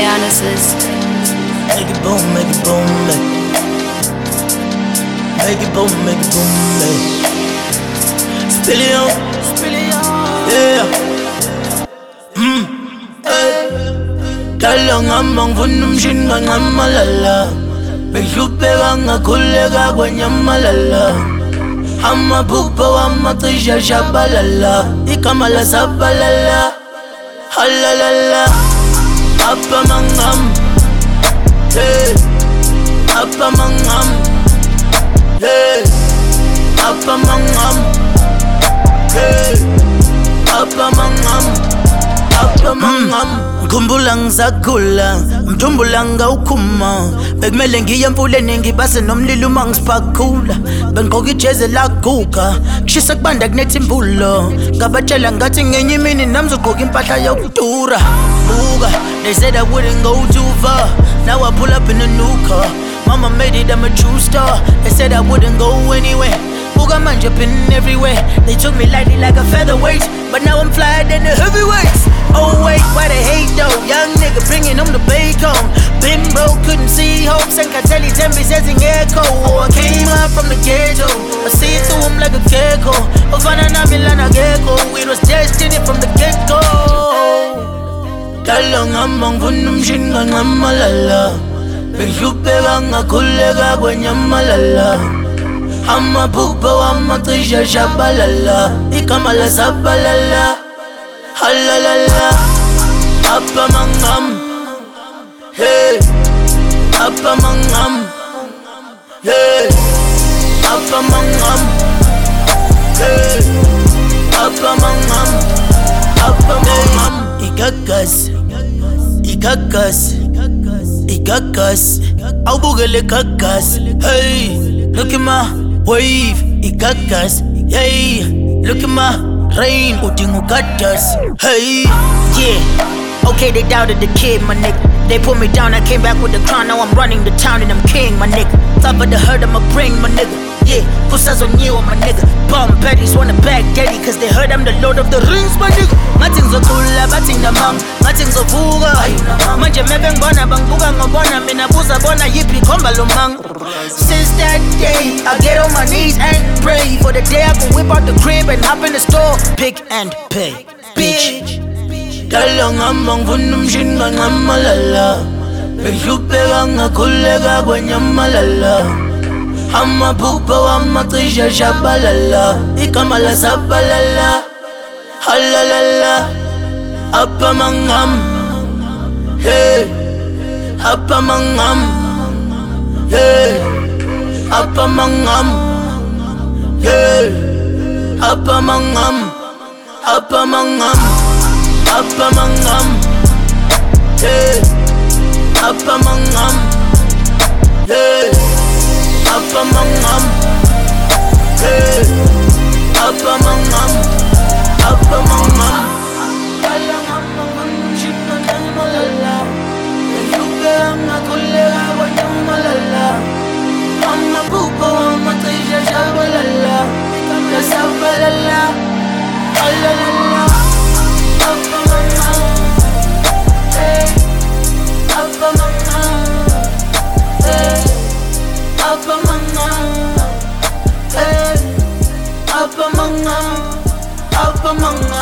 Dionysus. Make it boom, make it boom, make Make it boom, make it boom, make Spill it on, spill it on, yeah Mm, Dala ngama ngifuna umshini kaNxamalala Behlupheka ngakhuleka kwenyamalala Amaphupha wamacisha shabalala Igama lasabalala Halalala Hey Apha mangam Hey Apha mangam Hey Apha mangam Apha mangam mm. ngikhumbula ngisakhula mthumbula ngawukhuma. Bekumele ngiye emfuleni ngibase nomlilo uma bengigqoka ijezi laguga kushisa kubanda ngabatshela ngathi ngenye imini nami zogqoka impahla yokudura. Buka they said i wouldn't go too far now i pull up in a new car. Mama made it i'm a true star. They said i wouldn't go anywhere Buga manje jumping everywhere. They took me lightly like a featherweight But now I'm flyer than the heavyweights. Oh wait, why they hate though? Young nigga bringing them the bacon Been broke, couldn't see hope Senkateli tembi says in echo. Oh, I came up from the ghetto. I see it through him like a gecko. Ofana na milana gecko. It was destiny from the get-go. Dala ngama ngifuna umshini kaNxamalala Behlupheka ngakhuleka kwenyamalala Amaphupha wamacisha shabalala Igama lasabalala Halalala. Apha mangam Hey. Apha mangam Hey. Apha mangam Hey. Apha mangam Apha mangam Igagas Igagas Igagas Awubukele gagas. Hey. Look at my wave Igagas Hey Look at my rain Udinga ugadas Hey Yeah. Okay, they doubted the kid, my nigga. They put me down, I came back with the crown. Now I'm running the town and I'm king, my nigga. Top of the herd, I'ma bring my nigga. Yeah, on you, my nigga. Bomb petties wanna daddy, cause they heard I'm the lord of the rings, my nigga. Mina bona. Since that day, I get on my knees and pray for the day I can whip out the crib and hop in the store, Pick n Pay, bitch. Dala ngama ngifuna umshini kaNxamalala Behlupheka ngakhuleka kwenyamalala Amaphupha wamacisha shabalala Igama lasabalala Halalala. Apha mangam. Hey. Apha mangam. Hey. Apha mangam. Hey. Apha mangam. Apha mangam. Apha mangam. Hey. Apha mangam. Hey Up among us, Up among mga.